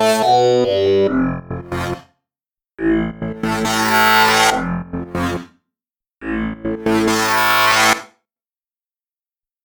Música